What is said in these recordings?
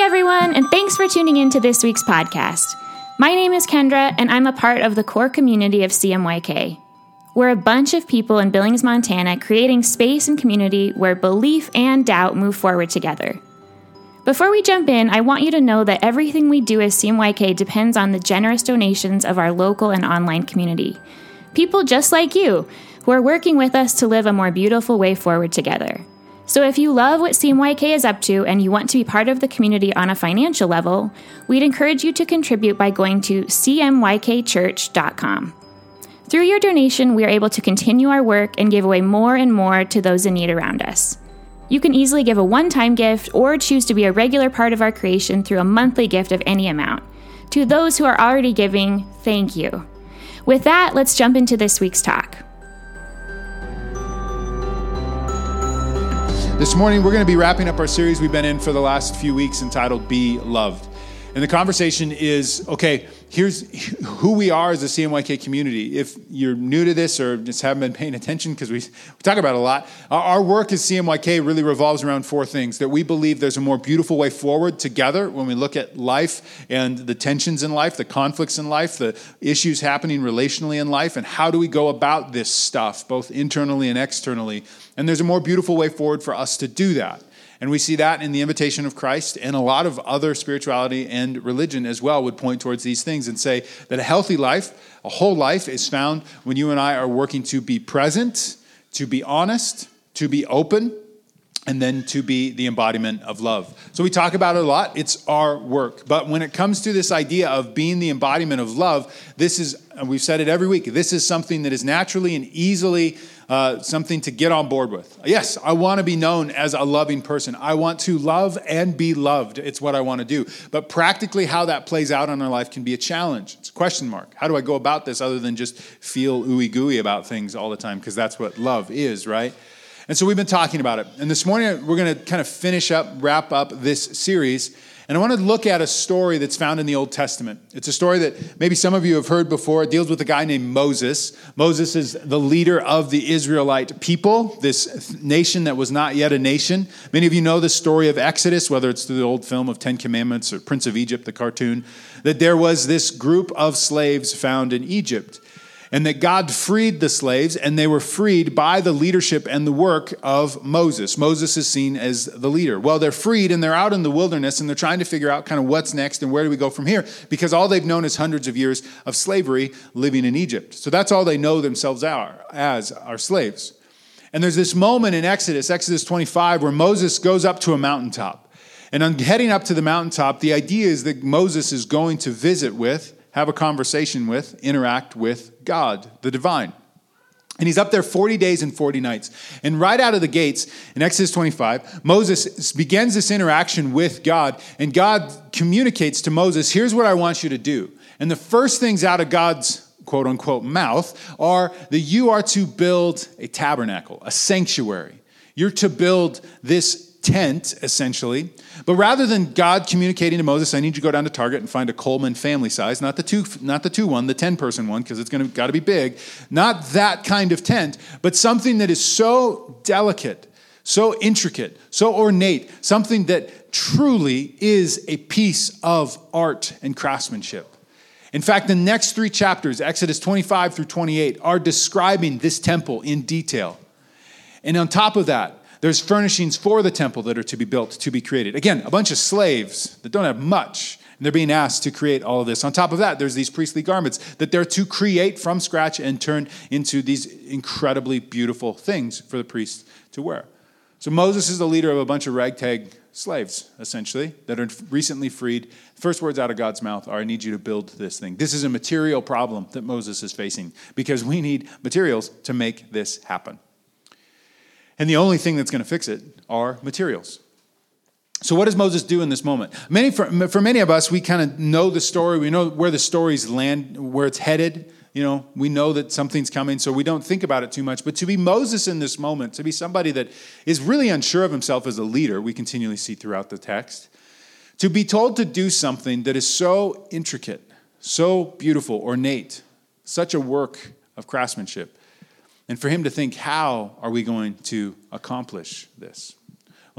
Hi, everyone, and thanks for tuning in to this week's podcast. My name is Kendra, and I'm a part of the core community of CMYK. We're a bunch of people in Billings, Montana, creating space and community where belief and doubt move forward together. Before we jump in, I want you to know that everything we do as CMYK depends on the generous donations of our local and online community. People just like you who are working with us to live a more beautiful way forward together. So if you love what CMYK is up to and you want to be part of the community on a financial level, we'd encourage you to contribute by going to cmykchurch.com. Through your donation, we are able to continue our work and give away more and more to those in need around us. You can easily give a one time gift or choose to be a regular part of our creation through a monthly gift of any amount. To those who are already giving, thank you. With that, let's jump into this week's talk. This morning, we're going to be wrapping up our series we've been in for the last few weeks entitled Be Loved. And the conversation is okay, here's who we are as a CMYK community. If you're new to this or just haven't been paying attention, because we, we talk about it a lot, our work as CMYK really revolves around four things that we believe there's a more beautiful way forward together when we look at life and the tensions in life, the conflicts in life, the issues happening relationally in life, and how do we go about this stuff, both internally and externally. And there's a more beautiful way forward for us to do that. And we see that in the invitation of Christ, and a lot of other spirituality and religion as well would point towards these things and say that a healthy life, a whole life, is found when you and I are working to be present, to be honest, to be open, and then to be the embodiment of love. So we talk about it a lot. It's our work. But when it comes to this idea of being the embodiment of love, this is, and we've said it every week, this is something that is naturally and easily uh, something to get on board with. Yes, I want to be known as a loving person. I want to love and be loved. It's what I want to do. But practically, how that plays out in our life can be a challenge. It's a question mark. How do I go about this other than just feel ooey gooey about things all the time? Because that's what love is, right? And so we've been talking about it. And this morning, we're going to kind of finish up, wrap up this series. And I want to look at a story that's found in the Old Testament. It's a story that maybe some of you have heard before. It deals with a guy named Moses. Moses is the leader of the Israelite people, this nation that was not yet a nation. Many of you know the story of Exodus, whether it's through the old film of Ten Commandments or Prince of Egypt, the cartoon, that there was this group of slaves found in Egypt and that God freed the slaves, and they were freed by the leadership and the work of Moses. Moses is seen as the leader. Well, they're freed and they're out in the wilderness and they're trying to figure out kind of what's next and where do we go from here because all they've known is hundreds of years of slavery living in Egypt. So that's all they know themselves are as are slaves. And there's this moment in Exodus, Exodus 25, where Moses goes up to a mountaintop. And on heading up to the mountaintop, the idea is that Moses is going to visit with have a conversation with, interact with God, the divine. And he's up there 40 days and 40 nights. And right out of the gates in Exodus 25, Moses begins this interaction with God, and God communicates to Moses, Here's what I want you to do. And the first things out of God's quote unquote mouth are that you are to build a tabernacle, a sanctuary. You're to build this tent, essentially. But rather than God communicating to Moses, I need you to go down to Target and find a Coleman family size, not the two, not the two one, the 10 person one, because it's gonna gotta be big. Not that kind of tent, but something that is so delicate, so intricate, so ornate, something that truly is a piece of art and craftsmanship. In fact, the next three chapters, Exodus 25 through 28, are describing this temple in detail. And on top of that, there's furnishings for the temple that are to be built, to be created. Again, a bunch of slaves that don't have much, and they're being asked to create all of this. On top of that, there's these priestly garments that they're to create from scratch and turn into these incredibly beautiful things for the priests to wear. So Moses is the leader of a bunch of ragtag slaves, essentially, that are recently freed. First words out of God's mouth are, I need you to build this thing. This is a material problem that Moses is facing because we need materials to make this happen. And the only thing that's going to fix it are materials. So, what does Moses do in this moment? Many, for, for many of us, we kind of know the story. We know where the stories land, where it's headed. You know, we know that something's coming, so we don't think about it too much. But to be Moses in this moment, to be somebody that is really unsure of himself as a leader, we continually see throughout the text, to be told to do something that is so intricate, so beautiful, ornate, such a work of craftsmanship, and for him to think, how are we going to accomplish this?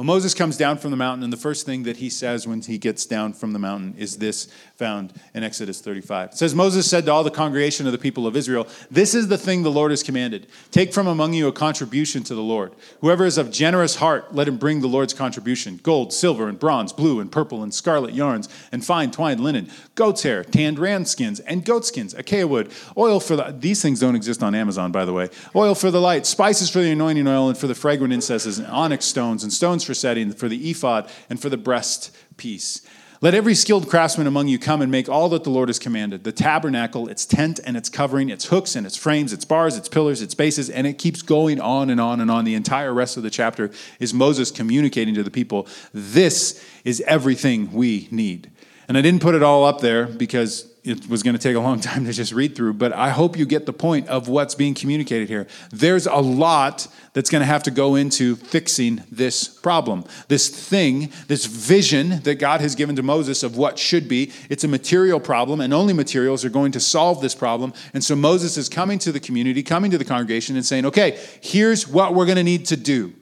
Well, Moses comes down from the mountain, and the first thing that he says when he gets down from the mountain is this found in Exodus 35. It says, Moses said to all the congregation of the people of Israel, This is the thing the Lord has commanded. Take from among you a contribution to the Lord. Whoever is of generous heart, let him bring the Lord's contribution gold, silver, and bronze, blue, and purple, and scarlet yarns, and fine twined linen, goat's hair, tanned ram skins, and goat skins, acacia wood, oil for the. These things don't exist on Amazon, by the way. Oil for the light, spices for the anointing oil, and for the fragrant incenses, and onyx stones, and stones for setting, for the ephod, and for the breast piece. Let every skilled craftsman among you come and make all that the Lord has commanded the tabernacle, its tent and its covering, its hooks and its frames, its bars, its pillars, its bases, and it keeps going on and on and on. The entire rest of the chapter is Moses communicating to the people this is everything we need. And I didn't put it all up there because it was going to take a long time to just read through, but I hope you get the point of what's being communicated here. There's a lot that's going to have to go into fixing this problem. This thing, this vision that God has given to Moses of what should be, it's a material problem, and only materials are going to solve this problem. And so Moses is coming to the community, coming to the congregation, and saying, okay, here's what we're going to need to do.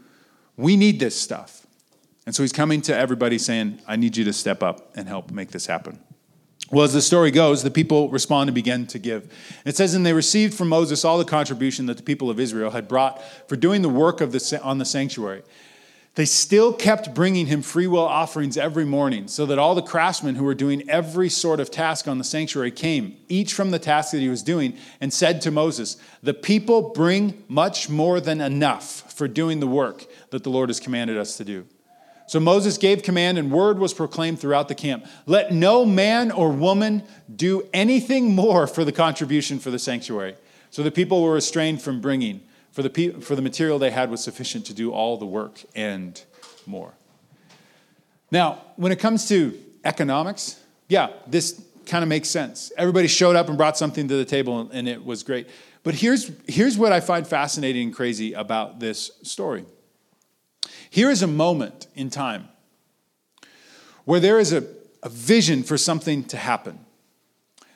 We need this stuff. And so he's coming to everybody saying, I need you to step up and help make this happen. Well, as the story goes, the people respond and begin to give. It says, And they received from Moses all the contribution that the people of Israel had brought for doing the work of the, on the sanctuary. They still kept bringing him free will offerings every morning, so that all the craftsmen who were doing every sort of task on the sanctuary came, each from the task that he was doing, and said to Moses, The people bring much more than enough for doing the work that the Lord has commanded us to do. So Moses gave command, and word was proclaimed throughout the camp let no man or woman do anything more for the contribution for the sanctuary. So the people were restrained from bringing, for the, for the material they had was sufficient to do all the work and more. Now, when it comes to economics, yeah, this kind of makes sense. Everybody showed up and brought something to the table, and it was great. But here's, here's what I find fascinating and crazy about this story. Here is a moment in time where there is a, a vision for something to happen.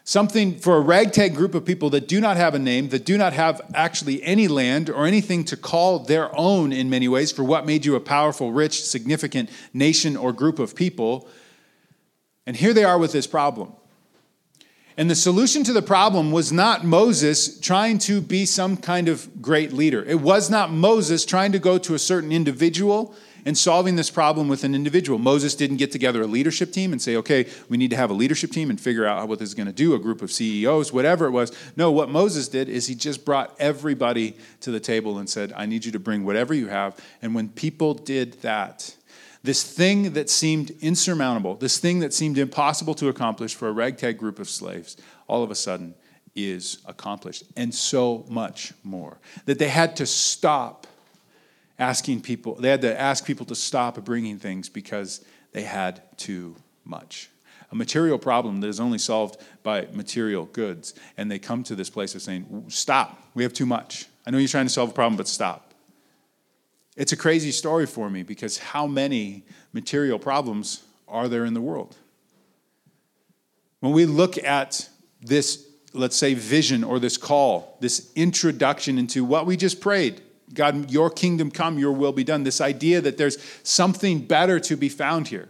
Something for a ragtag group of people that do not have a name, that do not have actually any land or anything to call their own in many ways for what made you a powerful, rich, significant nation or group of people. And here they are with this problem. And the solution to the problem was not Moses trying to be some kind of great leader. It was not Moses trying to go to a certain individual and solving this problem with an individual. Moses didn't get together a leadership team and say, okay, we need to have a leadership team and figure out what this is going to do, a group of CEOs, whatever it was. No, what Moses did is he just brought everybody to the table and said, I need you to bring whatever you have. And when people did that, this thing that seemed insurmountable, this thing that seemed impossible to accomplish for a ragtag group of slaves, all of a sudden is accomplished. And so much more. That they had to stop asking people, they had to ask people to stop bringing things because they had too much. A material problem that is only solved by material goods. And they come to this place of saying, Stop, we have too much. I know you're trying to solve a problem, but stop. It's a crazy story for me because how many material problems are there in the world? When we look at this, let's say, vision or this call, this introduction into what we just prayed God, your kingdom come, your will be done, this idea that there's something better to be found here.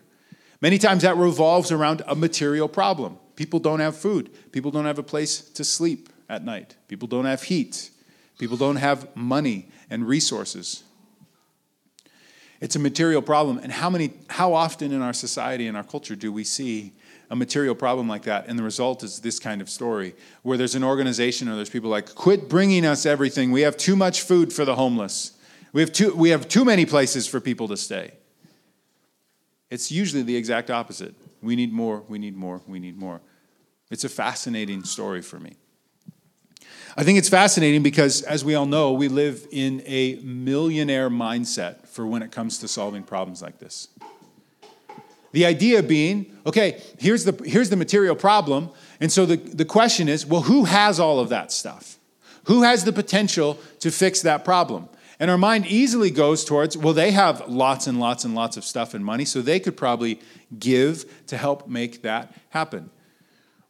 Many times that revolves around a material problem. People don't have food, people don't have a place to sleep at night, people don't have heat, people don't have money and resources. It's a material problem. And how many, how often in our society and our culture do we see a material problem like that? And the result is this kind of story where there's an organization or there's people like, quit bringing us everything. We have too much food for the homeless. We have too, we have too many places for people to stay. It's usually the exact opposite. We need more, we need more, we need more. It's a fascinating story for me. I think it's fascinating because, as we all know, we live in a millionaire mindset for when it comes to solving problems like this. The idea being, okay, here's the, here's the material problem. And so the, the question is, well, who has all of that stuff? Who has the potential to fix that problem? And our mind easily goes towards, well, they have lots and lots and lots of stuff and money, so they could probably give to help make that happen.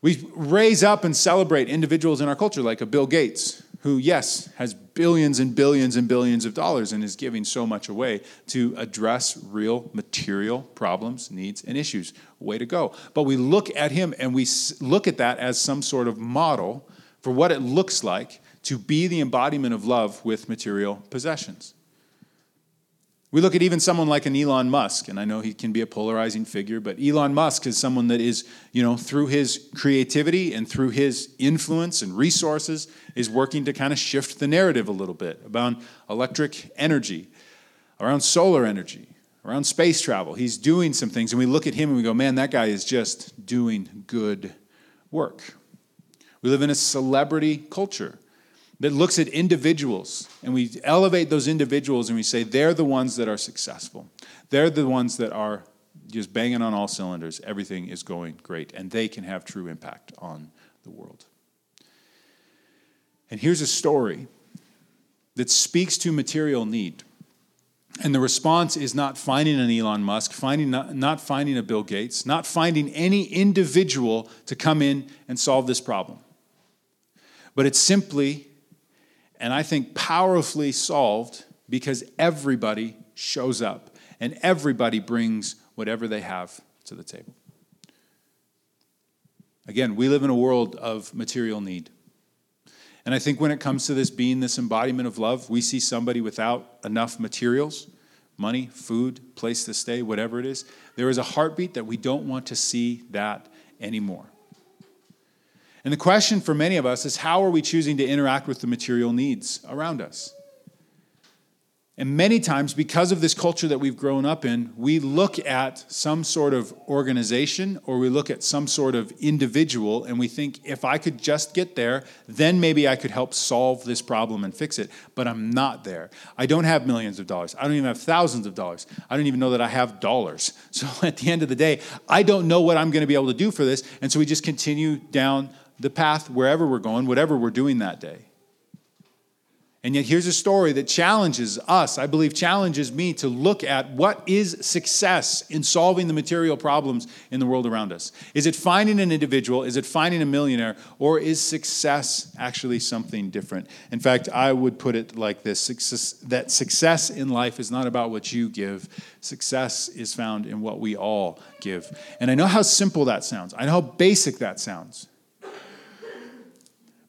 We raise up and celebrate individuals in our culture like a Bill Gates, who, yes, has billions and billions and billions of dollars and is giving so much away to address real material problems, needs, and issues. Way to go. But we look at him and we look at that as some sort of model for what it looks like to be the embodiment of love with material possessions. We look at even someone like an Elon Musk, and I know he can be a polarizing figure, but Elon Musk is someone that is, you know, through his creativity and through his influence and resources, is working to kind of shift the narrative a little bit about electric energy, around solar energy, around space travel. He's doing some things, and we look at him and we go, man, that guy is just doing good work. We live in a celebrity culture that looks at individuals and we elevate those individuals and we say they're the ones that are successful. They're the ones that are just banging on all cylinders. Everything is going great and they can have true impact on the world. And here's a story that speaks to material need. And the response is not finding an Elon Musk, finding not, not finding a Bill Gates, not finding any individual to come in and solve this problem. But it's simply and I think powerfully solved because everybody shows up and everybody brings whatever they have to the table. Again, we live in a world of material need. And I think when it comes to this being this embodiment of love, we see somebody without enough materials money, food, place to stay, whatever it is. There is a heartbeat that we don't want to see that anymore. And the question for many of us is how are we choosing to interact with the material needs around us? And many times, because of this culture that we've grown up in, we look at some sort of organization or we look at some sort of individual and we think, if I could just get there, then maybe I could help solve this problem and fix it. But I'm not there. I don't have millions of dollars. I don't even have thousands of dollars. I don't even know that I have dollars. So at the end of the day, I don't know what I'm going to be able to do for this. And so we just continue down the path wherever we're going, whatever we're doing that day. And yet, here's a story that challenges us, I believe, challenges me to look at what is success in solving the material problems in the world around us. Is it finding an individual? Is it finding a millionaire? Or is success actually something different? In fact, I would put it like this success, that success in life is not about what you give, success is found in what we all give. And I know how simple that sounds, I know how basic that sounds.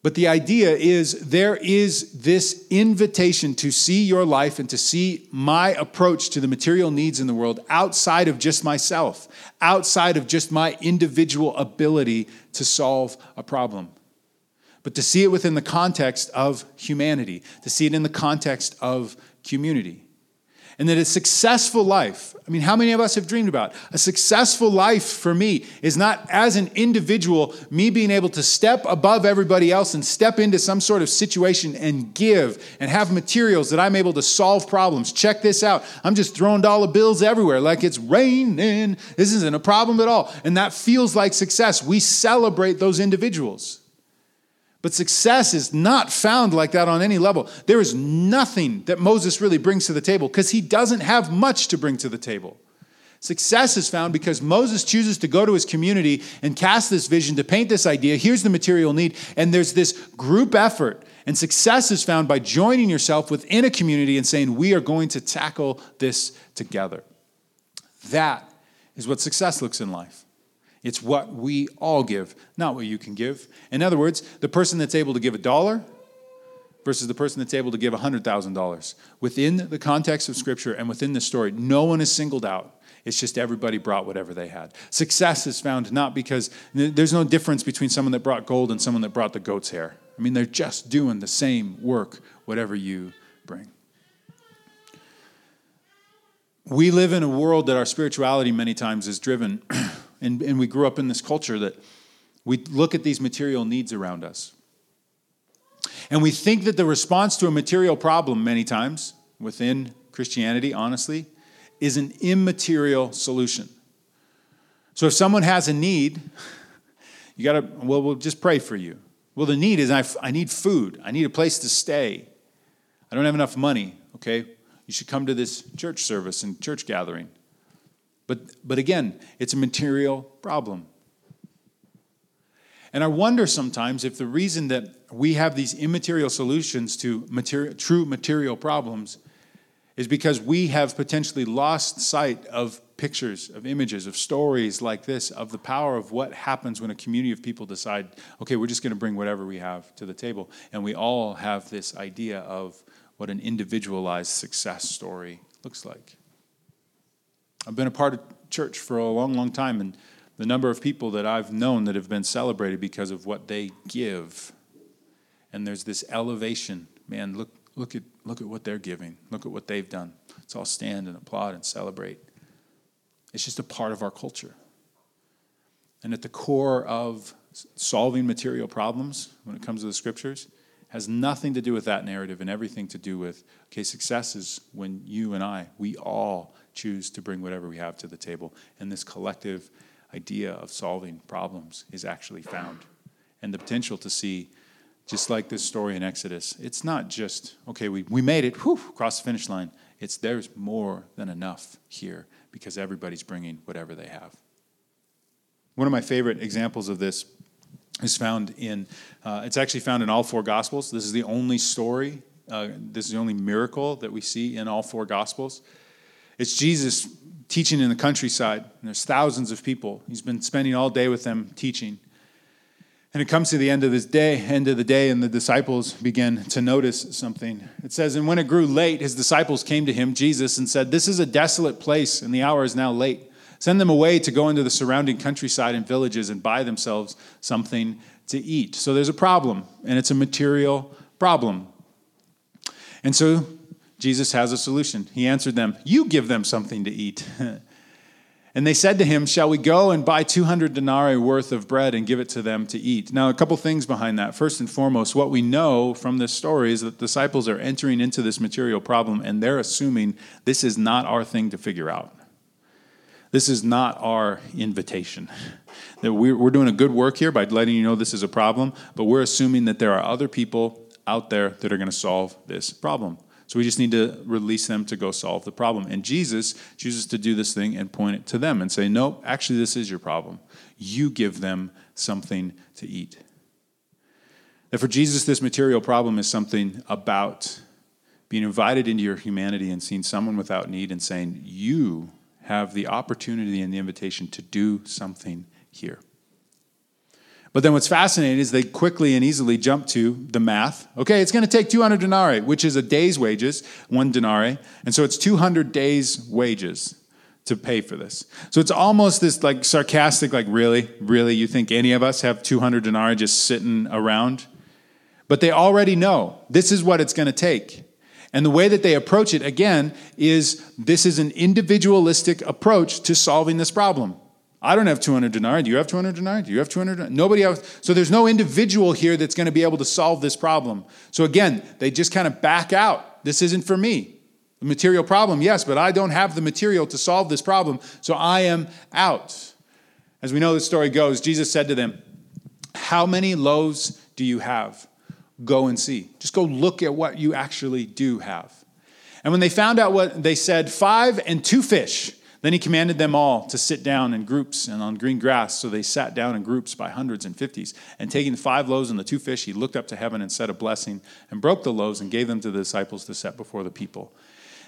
But the idea is there is this invitation to see your life and to see my approach to the material needs in the world outside of just myself, outside of just my individual ability to solve a problem. But to see it within the context of humanity, to see it in the context of community. And that a successful life, I mean, how many of us have dreamed about? A successful life for me is not as an individual, me being able to step above everybody else and step into some sort of situation and give and have materials that I'm able to solve problems. Check this out. I'm just throwing dollar bills everywhere like it's raining. This isn't a problem at all. And that feels like success. We celebrate those individuals. But success is not found like that on any level. There is nothing that Moses really brings to the table because he doesn't have much to bring to the table. Success is found because Moses chooses to go to his community and cast this vision to paint this idea. Here's the material need. And there's this group effort. And success is found by joining yourself within a community and saying, We are going to tackle this together. That is what success looks in life. It's what we all give, not what you can give. In other words, the person that's able to give a dollar versus the person that's able to give $100,000. Within the context of Scripture and within the story, no one is singled out. It's just everybody brought whatever they had. Success is found not because there's no difference between someone that brought gold and someone that brought the goat's hair. I mean, they're just doing the same work, whatever you bring. We live in a world that our spirituality many times is driven And, and we grew up in this culture that we look at these material needs around us. And we think that the response to a material problem, many times within Christianity, honestly, is an immaterial solution. So if someone has a need, you got to, well, we'll just pray for you. Well, the need is I, I need food, I need a place to stay. I don't have enough money, okay? You should come to this church service and church gathering. But, but again, it's a material problem. And I wonder sometimes if the reason that we have these immaterial solutions to true material problems is because we have potentially lost sight of pictures, of images, of stories like this, of the power of what happens when a community of people decide, okay, we're just going to bring whatever we have to the table. And we all have this idea of what an individualized success story looks like. I've been a part of church for a long, long time, and the number of people that I've known that have been celebrated because of what they give. And there's this elevation. Man, look, look, at, look at what they're giving. Look at what they've done. Let's all stand and applaud and celebrate. It's just a part of our culture. And at the core of solving material problems when it comes to the scriptures has nothing to do with that narrative and everything to do with okay success is when you and I we all choose to bring whatever we have to the table and this collective idea of solving problems is actually found. And the potential to see, just like this story in Exodus, it's not just, okay, we, we made it, whew, across the finish line. It's there's more than enough here because everybody's bringing whatever they have. One of my favorite examples of this is found in, uh, it's actually found in all four Gospels. This is the only story, uh, this is the only miracle that we see in all four Gospels. It's Jesus teaching in the countryside, and there's thousands of people. He's been spending all day with them teaching. And it comes to the end of this day, end of the day, and the disciples begin to notice something. It says, And when it grew late, his disciples came to him, Jesus, and said, This is a desolate place, and the hour is now late. Send them away to go into the surrounding countryside and villages and buy themselves something to eat. So there's a problem, and it's a material problem. And so Jesus has a solution. He answered them, You give them something to eat. and they said to him, Shall we go and buy 200 denarii worth of bread and give it to them to eat? Now, a couple things behind that. First and foremost, what we know from this story is that disciples are entering into this material problem and they're assuming this is not our thing to figure out. This is not our invitation. That we're doing a good work here by letting you know this is a problem, but we're assuming that there are other people out there that are going to solve this problem. So we just need to release them to go solve the problem. And Jesus chooses to do this thing and point it to them and say, Nope, actually, this is your problem. You give them something to eat. That for Jesus, this material problem is something about being invited into your humanity and seeing someone without need and saying, You have the opportunity and the invitation to do something here. But then what's fascinating is they quickly and easily jump to the math. Okay, it's going to take 200 denarii, which is a day's wages, one denarii. And so it's 200 days' wages to pay for this. So it's almost this like sarcastic, like, really, really, you think any of us have 200 denarii just sitting around? But they already know this is what it's going to take. And the way that they approach it, again, is this is an individualistic approach to solving this problem. I don't have 200 denarii. Do you have 200 denarii? Do you have 200 denarii? Nobody else. So there's no individual here that's going to be able to solve this problem. So again, they just kind of back out. This isn't for me. The material problem, yes, but I don't have the material to solve this problem, so I am out. As we know the story goes, Jesus said to them, How many loaves do you have? Go and see. Just go look at what you actually do have. And when they found out what they said, five and two fish. Then he commanded them all to sit down in groups and on green grass. So they sat down in groups by hundreds and fifties. And taking the five loaves and the two fish, he looked up to heaven and said a blessing and broke the loaves and gave them to the disciples to set before the people.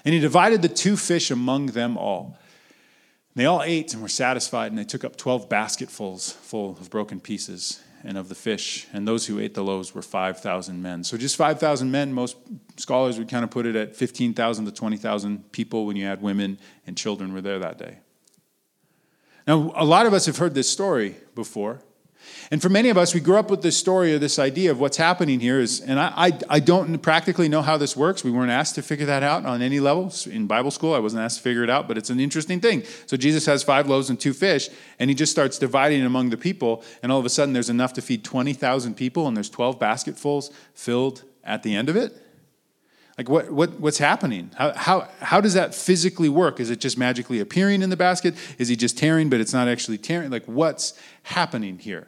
And he divided the two fish among them all. They all ate and were satisfied, and they took up 12 basketfuls full of broken pieces and of the fish, and those who ate the loaves were 5,000 men. So just 5,000 men, most scholars would kind of put it at 15,000 to 20,000 people when you add women and children were there that day. Now, a lot of us have heard this story before, and for many of us, we grew up with this story or this idea of what's happening here is, and I, I, I, don't practically know how this works. We weren't asked to figure that out on any level. In Bible school, I wasn't asked to figure it out, but it's an interesting thing. So Jesus has five loaves and two fish, and he just starts dividing among the people, and all of a sudden there's enough to feed 20,000 people, and there's 12 basketfuls filled at the end of it. Like, what, what, what's happening? How, how, how does that physically work? Is it just magically appearing in the basket? Is he just tearing, but it's not actually tearing? Like, what's happening here?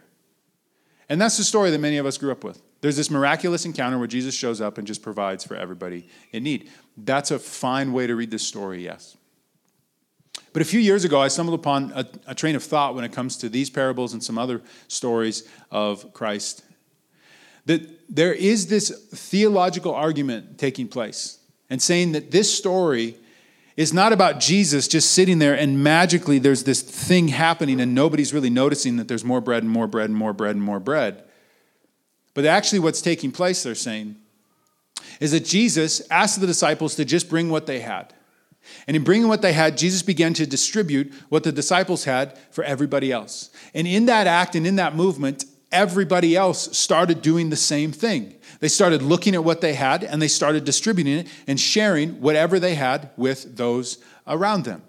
And that's the story that many of us grew up with. There's this miraculous encounter where Jesus shows up and just provides for everybody in need. That's a fine way to read this story, yes. But a few years ago, I stumbled upon a, a, train of thought when it comes to these parables and some other stories of Christ. That there is this theological argument taking place and saying that this story is not about Jesus just sitting there and magically there's this thing happening and nobody's really noticing that there's more bread and more bread and more bread and more bread. But actually, what's taking place, they're saying, is that Jesus asked the disciples to just bring what they had. And in bringing what they had, Jesus began to distribute what the disciples had for everybody else. And in that act and in that movement, everybody else started doing the same thing. They started looking at what they had and they started distributing it and sharing whatever they had with those around them.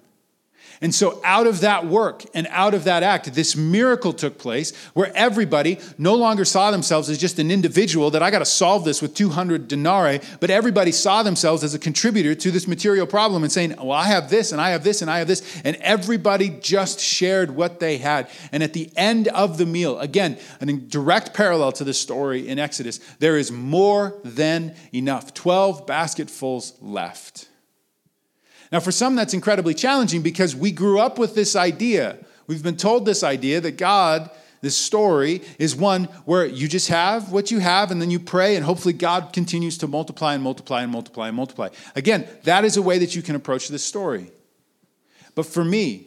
And so, out of that work and out of that act, this miracle took place where everybody no longer saw themselves as just an individual that I got to solve this with 200 denarii, but everybody saw themselves as a contributor to this material problem and saying, Well, I have this and I have this and I have this. And everybody just shared what they had. And at the end of the meal, again, a direct parallel to this story in Exodus, there is more than enough 12 basketfuls left. Now, for some, that's incredibly challenging because we grew up with this idea. We've been told this idea that God, this story, is one where you just have what you have and then you pray, and hopefully God continues to multiply and multiply and multiply and multiply. Again, that is a way that you can approach this story. But for me,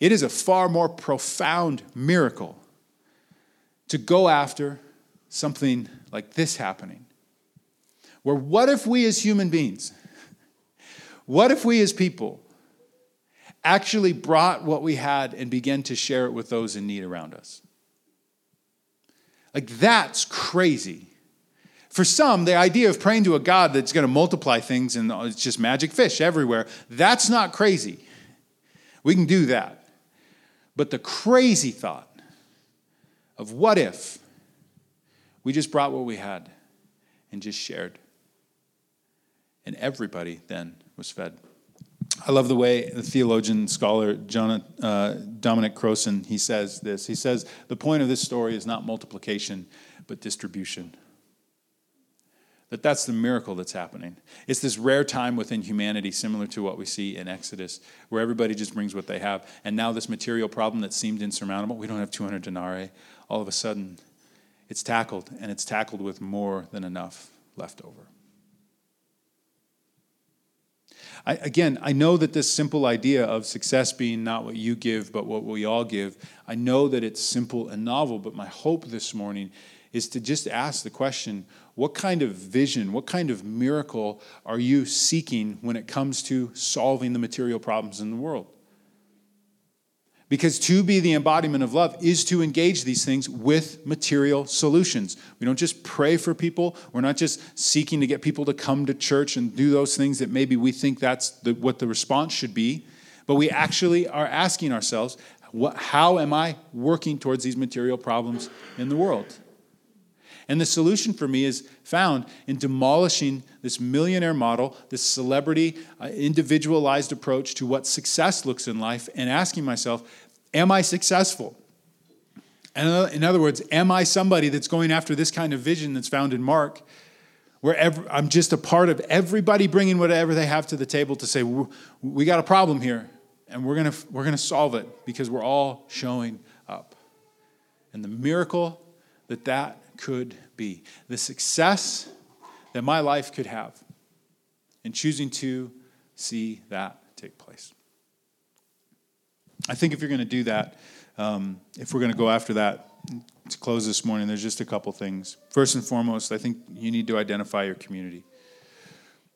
it is a far more profound miracle to go after something like this happening. Where what if we as human beings, what if we as people actually brought what we had and began to share it with those in need around us? Like, that's crazy. For some, the idea of praying to a God that's going to multiply things and oh, it's just magic fish everywhere, that's not crazy. We can do that. But the crazy thought of what if we just brought what we had and just shared? And everybody then was fed. I love the way the theologian scholar John, uh, Dominic Crossan he says this. He says the point of this story is not multiplication, but distribution. That that's the miracle that's happening. It's this rare time within humanity, similar to what we see in Exodus, where everybody just brings what they have. And now this material problem that seemed insurmountable, we don't have 200 denarii. All of a sudden, it's tackled, and it's tackled with more than enough left over. I, again, I know that this simple idea of success being not what you give, but what we all give, I know that it's simple and novel, but my hope this morning is to just ask the question what kind of vision, what kind of miracle are you seeking when it comes to solving the material problems in the world? Because to be the embodiment of love is to engage these things with material solutions. We don't just pray for people. We're not just seeking to get people to come to church and do those things that maybe we think that's the, what the response should be. But we actually are asking ourselves, what, how am I working towards these material problems in the world? And the solution for me is found in demolishing this millionaire model, this celebrity, uh, individualized approach to what success looks in life, and asking myself, am I successful? And uh, in other words, am I somebody that's going after this kind of vision that's found in Mark, where every, I'm just a part of everybody bringing whatever they have to the table to say, we got a problem here, and we're going we're going to solve it because we're all showing up. And the miracle that that could be, the success that my life could have in choosing to see that take place. I think if you're going to do that, um, if we're going to go after that, to close this morning, there's just a couple things. First and foremost, I think you need to identify your community.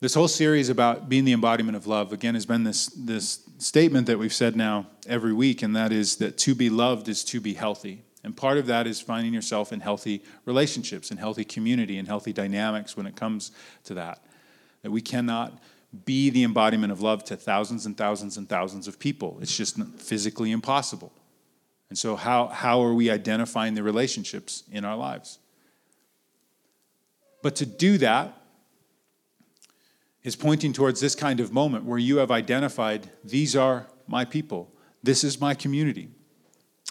This whole series about being the embodiment of love, again, has been this, this statement that we've said now every week, and that is that to be loved is to be healthy. And part of that is finding yourself in healthy relationships and healthy community and healthy dynamics when it comes to that. That we cannot be the embodiment of love to thousands and thousands and thousands of people. It's just physically impossible. And so, how, how are we identifying the relationships in our lives? But to do that is pointing towards this kind of moment where you have identified these are my people, this is my community.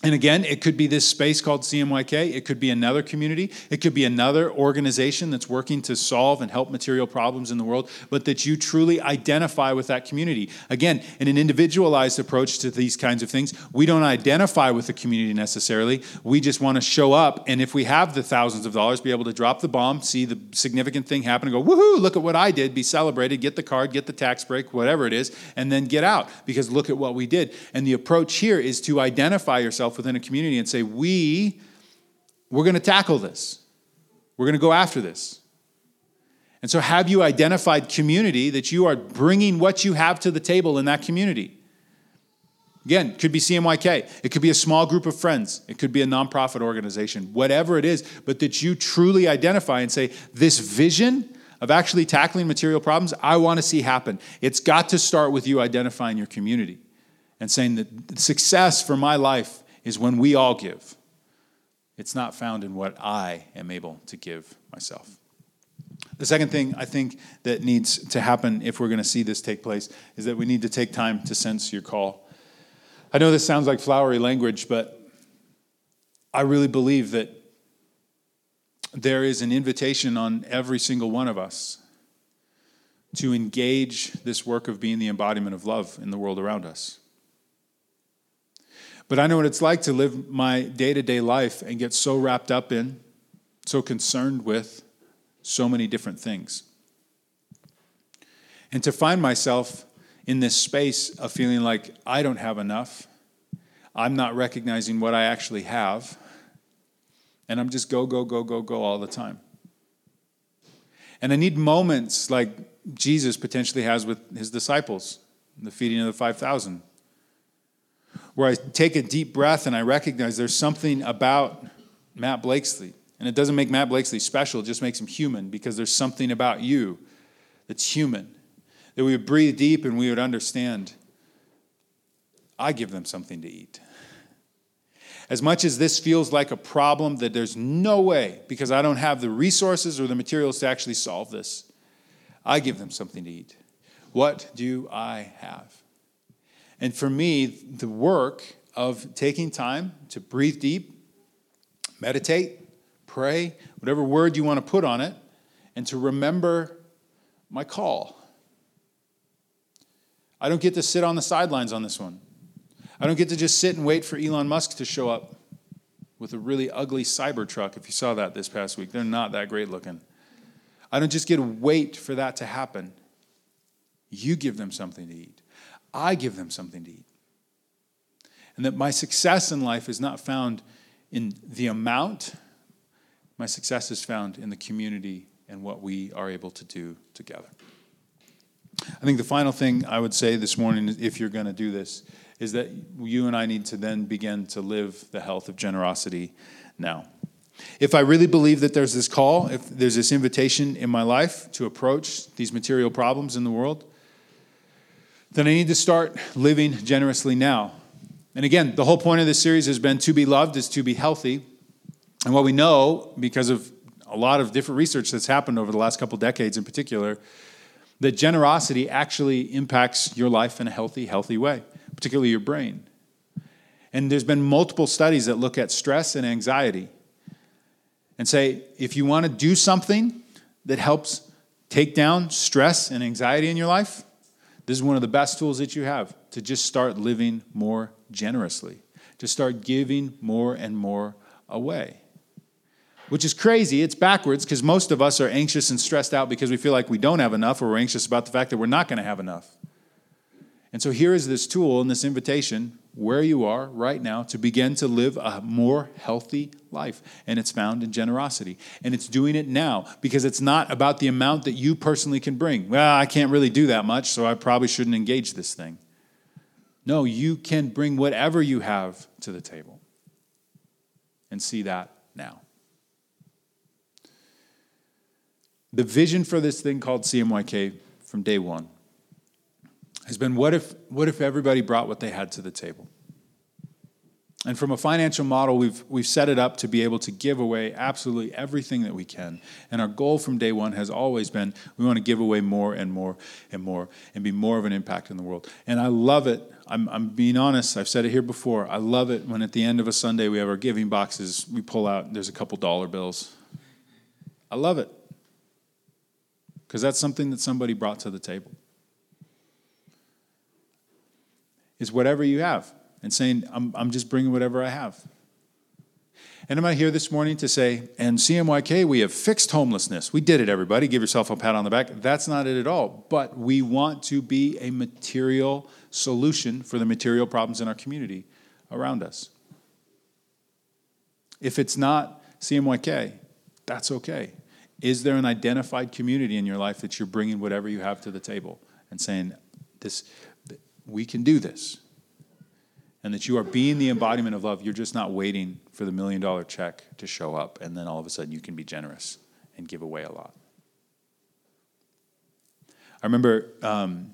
And again, it could be this space called CMYK. It could be another community. It could be another organization that's working to solve and help material problems in the world, but that you truly identify with that community. Again, in an individualized approach to these kinds of things, we don't identify with the community necessarily. We just want to show up. And if we have the thousands of dollars, be able to drop the bomb, see the significant thing happen, and go, woohoo, look at what I did, be celebrated, get the card, get the tax break, whatever it is, and then get out because look at what we did. And the approach here is to identify yourself yourself within a community and say, we, we're going to tackle this. We're going to go after this. And so, have you identified community that you are bringing what you have to the table in that community? Again, it could be CMYK. It could be a small group of friends. It could be a nonprofit organization, whatever it is, but that you truly identify and say, this vision of actually tackling material problems, I want to see happen. It's got to start with you identifying your community and saying that success for my life is when we all give. It's not found in what I am able to give myself. The second thing I think that needs to happen if we're going to see this take place is that we need to take time to sense your call. I know this sounds like flowery language, but I really believe that there is an invitation on every single one of us to engage this work of being the embodiment of love in the world around us. But I know what it's like to live my day to day life and get so wrapped up in, so concerned with so many different things. And to find myself in this space of feeling like I don't have enough, I'm not recognizing what I actually have, and I'm just go, go, go, go, go all the time. And I need moments like Jesus potentially has with his disciples, the feeding of the 5,000 where I take a deep breath and I recognize there's something about Matt Blakesley. And it doesn't make Matt Blakesley special, it just makes him human because there's something about you that's human. That we would breathe deep and we would understand I give them something to eat. As much as this feels like a problem that there's no way, because I don't have the resources or the materials to actually solve this, I give them something to eat. What do I have? And for me, the work of taking time to breathe deep, meditate, pray, whatever word you want to put on it, and to remember my call. I don't get to sit on the sidelines on this one. I don't get to just sit and wait for Elon Musk to show up with a really ugly Cybertruck. If you saw that this past week, they're not that great looking. I don't just get to wait for that to happen. You give them something to eat. I give them something to eat. And that my success in life is not found in the amount, my success is found in the community and what we are able to do together. I think the final thing I would say this morning, if you're going to do this, is that you and I need to then begin to live the health of generosity now. If I really believe that there's this call, if there's this invitation in my life to approach these material problems in the world, then I need to start living generously now. And again, the whole point of this series has been to be loved is to be healthy. And what we know, because of a lot of different research that's happened over the last couple decades in particular, that generosity actually impacts your life in a healthy, healthy way, particularly your brain. And there's been multiple studies that look at stress and anxiety and say if you want to do something that helps take down stress and anxiety in your life, this is one of the best tools that you have to just start living more generously, to start giving more and more away. Which is crazy. It's backwards because most of us are anxious and stressed out because we feel like we don't have enough or we're anxious about the fact that we're not going to have enough. And so here is this tool and this invitation where you are right now to begin to live a more healthy life. And it's found in generosity. And it's doing it now because it's not about the amount that you personally can bring. Well, I can't really do that much, so I probably shouldn't engage this thing. No, you can bring whatever you have to the table and see that now. The vision for this thing called CMYK from day one has been what if, what if everybody brought what they had to the table? And from a financial model, we've, we've set it up to be able to give away absolutely everything that we can. And our goal from day one has always been we want to give away more and more and more and be more of an impact in the world. And I love it. I'm, I'm being honest. I've said it here before. I love it when at the end of a Sunday we have our giving boxes. We pull out, there's a couple dollar bills. I love it because that's something that somebody brought to the table. Is whatever you have and saying, I'm, I'm just bringing whatever I have. And I'm I here this morning to say, and CMYK, we have fixed homelessness. We did it, everybody. Give yourself a pat on the back. That's not it at all. But we want to be a material solution for the material problems in our community around us. If it's not CMYK, that's okay. Is there an identified community in your life that you're bringing whatever you have to the table and saying, this, we can do this? and that you are being the embodiment of love. You're just not waiting for the million dollar check to show up, and then all of a sudden you can be generous and give away a lot. I remember um,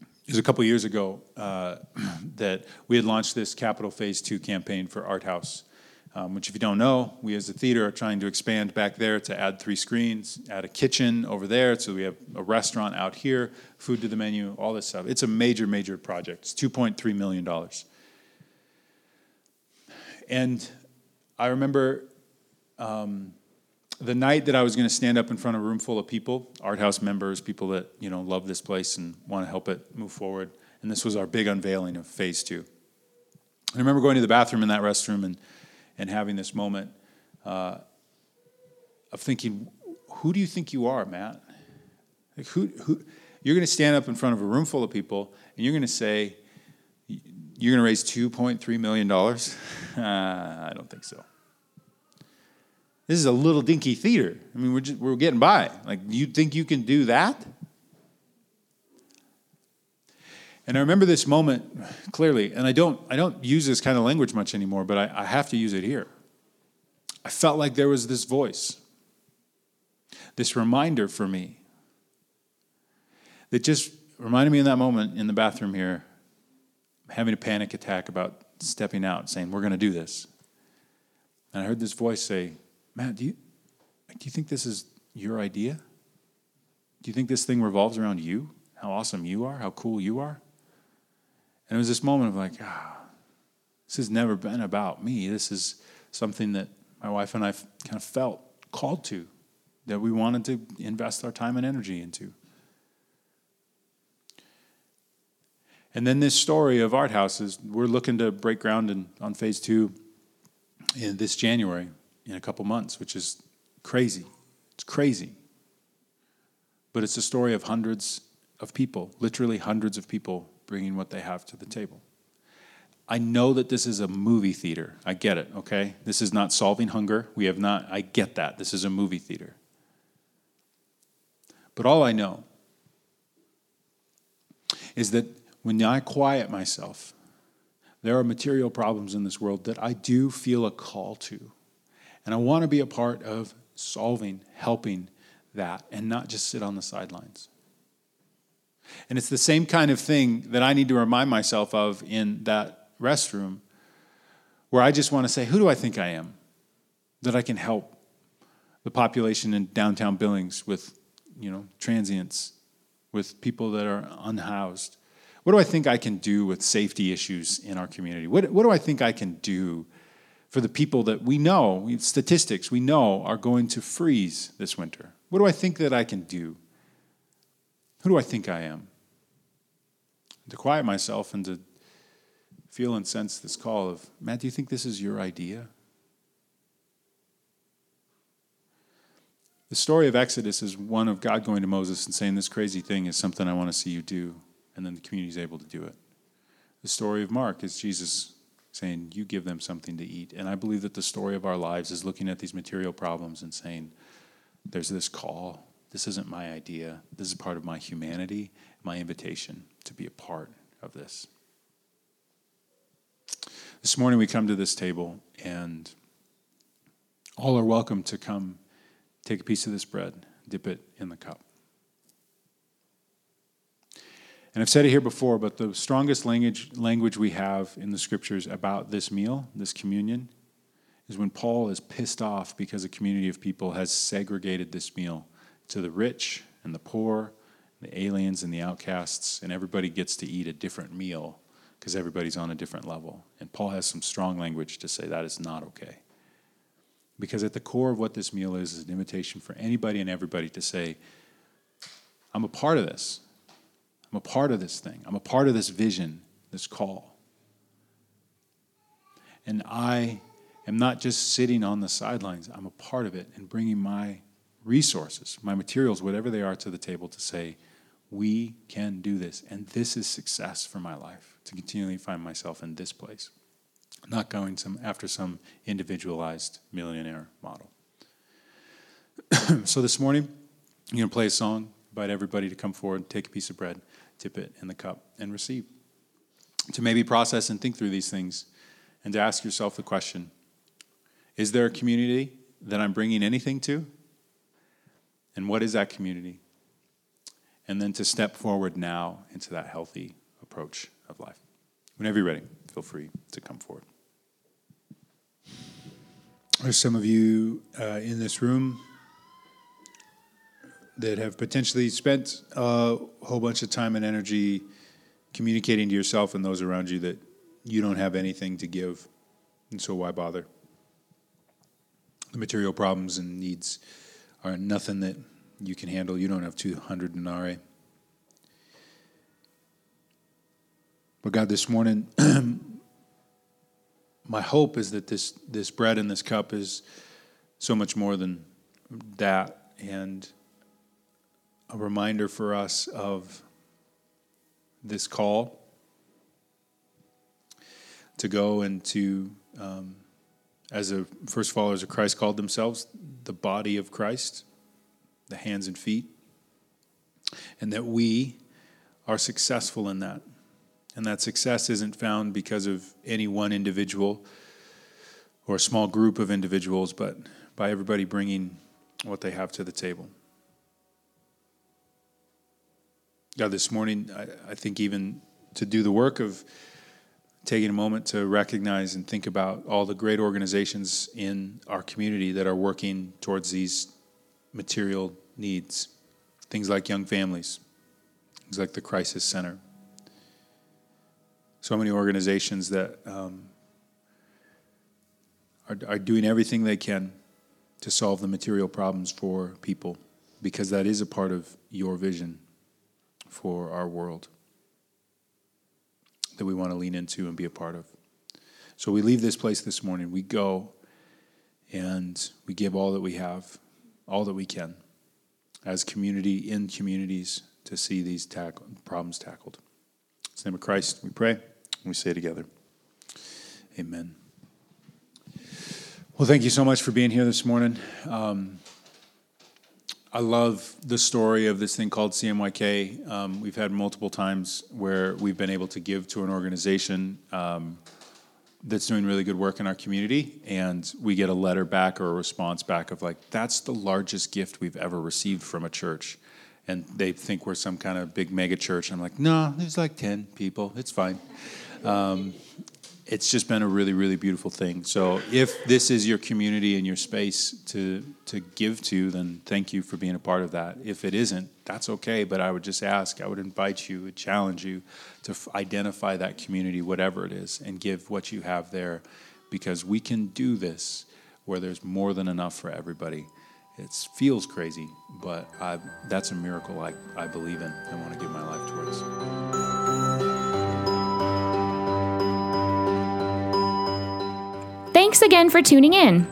it was a couple years ago uh, that we had launched this Capital Phase 2 campaign for Art House. Um, which, if you don't know, we as a theater are trying to expand back there to add three screens, add a kitchen over there, so we have a restaurant out here, food to the menu, all this stuff. It's a major, major project. It's $2.3 million. And I remember um, the night that I was going to stand up in front of a room full of people, art house members, people that you know love this place and want to help it move forward. And this was our big unveiling of phase two. I remember going to the bathroom in that restroom and and having this moment uh, of thinking, "Who do you think you are, Matt? Like who who?" You're going to stand up in front of a room full of people and you're going to say, you're going to raise $2.3 million? Uh, I don't think so. This is a little dinky theater. I mean, we're, just, we're getting by. Like, you think you can do that? And I remember this moment clearly, and I don't, I don't use this kind of language much anymore, but I, I have to use it here. I felt like there was this voice, this reminder for me that just reminded me in that moment in the bathroom here having a panic attack about stepping out, saying, We're going to do this. And I heard this voice say, Matt, do you, do you think this is your idea? Do you think this thing revolves around you? How awesome you are? How cool you are? And it was this moment of like, ah, this has never been about me. This is something that my wife and I kind of felt called to, that we wanted to invest our time and energy into. And then this story of art houses, we're looking to break ground in, on phase two in this January in a couple months, which is crazy. It's crazy. But it's a story of hundreds of people, literally hundreds of people bringing what they have to the table. I know that this is a movie theater. I get it, okay? This is not solving hunger. We have not, I get that. This is a movie theater. But all I know is that when I quiet myself, there are material problems in this world that I do feel a call to. And I want to be a part of solving, helping that, and not just sit on the sidelines. And it's the same kind of thing that I need to remind myself of in that restroom where I just want to say, who do I think I am? That I can help the population in downtown Billings with, you know, transients, with people that are unhoused, what do I think I can do with safety issues in our community? What, what do I think I can do for the people that we know, statistics we know, are going to freeze this winter? What do I think that I can do? Who do I think I am? To quiet myself and to feel and sense this call of, Matt, do you think this is your idea? The story of Exodus is one of God going to Moses and saying, This crazy thing is something I want to see you do and then the community is able to do it. The story of Mark is Jesus saying, You give them something to eat. And I believe that the story of our lives is looking at these material problems and saying, There's this call. This isn't my idea. This is part of my humanity, my invitation to be a part of this. This morning we come to this table, and all are welcome to come take a piece of this bread, dip it in the cup. And I've said it here before, but the strongest language, language we have in the scriptures about this meal, this communion, is when Paul is pissed off because a community of people has segregated this meal to the rich and the poor, the aliens and the outcasts, and everybody gets to eat a different meal because everybody's on a different level. And Paul has some strong language to say that is not okay. Because at the core of what this meal is, is an invitation for anybody and everybody to say, I'm a part of this. I'm a part of this thing. I'm a part of this vision, this call. And I am not just sitting on the sidelines, I'm a part of it and bringing my resources, my materials, whatever they are, to the table to say, we can do this. And this is success for my life to continually find myself in this place, not going some, after some individualized millionaire model. so this morning, I'm going to play a song, invite everybody to come forward, take a piece of bread, tip it in the cup, and receive. To maybe process and think through these things, and to ask yourself the question Is there a community that I'm bringing anything to? And what is that community? And then to step forward now into that healthy approach of life. Whenever you're ready, feel free to come forward. There's some of you uh, in this room that have potentially spent a whole bunch of time and energy communicating to yourself and those around you that you don't have anything to give, and so why bother? The material problems and needs are nothing that you can handle. You don't have 200 denarii. But God, this morning, my hope is that this, this bread and this cup is so much more than that, and a reminder for us of this call to go and to, um, as a first followers of Christ called themselves, the body of Christ, the hands and feet, and that we are successful in that. And that success isn't found because of any one individual or a small group of individuals, but by everybody bringing what they have to the table. God, this morning, I, I think even to do the work of taking a moment to recognize and think about all the great organizations in our community that are working towards these material needs. Things like Young Families, things like the Crisis Center. So many organizations that um, are, are doing everything they can to solve the material problems for people because that is a part of your vision for our world that we want to lean into and be a part of. So we leave this place this morning. We go and we give all that we have, all that we can, as community in communities to see these tackle, problems tackled. In the name of Christ, we pray. And we say together, Amen. Well, thank you so much for being here this morning. Um, I love the story of this thing called CMYK. Um, we've had multiple times where we've been able to give to an organization um, that's doing really good work in our community, and we get a letter back or a response back of like, "That's the largest gift we've ever received from a church," and they think we're some kind of big mega church. I'm like, "No, there's like ten people. It's fine." Um, it's just been a really, really beautiful thing. So if this is your community and your space to to give to, then thank you for being a part of that. If it isn't, that's okay. But I would just ask, I would invite you, challenge you to f- identify that community, whatever it is, and give what you have there, because we can do this where there's more than enough for everybody. It feels crazy, but I, that's a miracle I, I believe in and want to give my life towards. Thanks again for tuning in.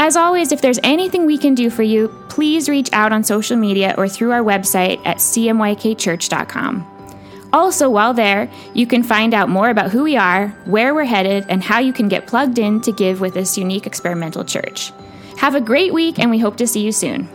As always, if there's anything we can do for you, please reach out on social media or through our website at cmykchurch.com. Also, while there, you can find out more about who we are, where we're headed, and how you can get plugged in to give with this unique experimental church. Have a great week, and we hope to see you soon.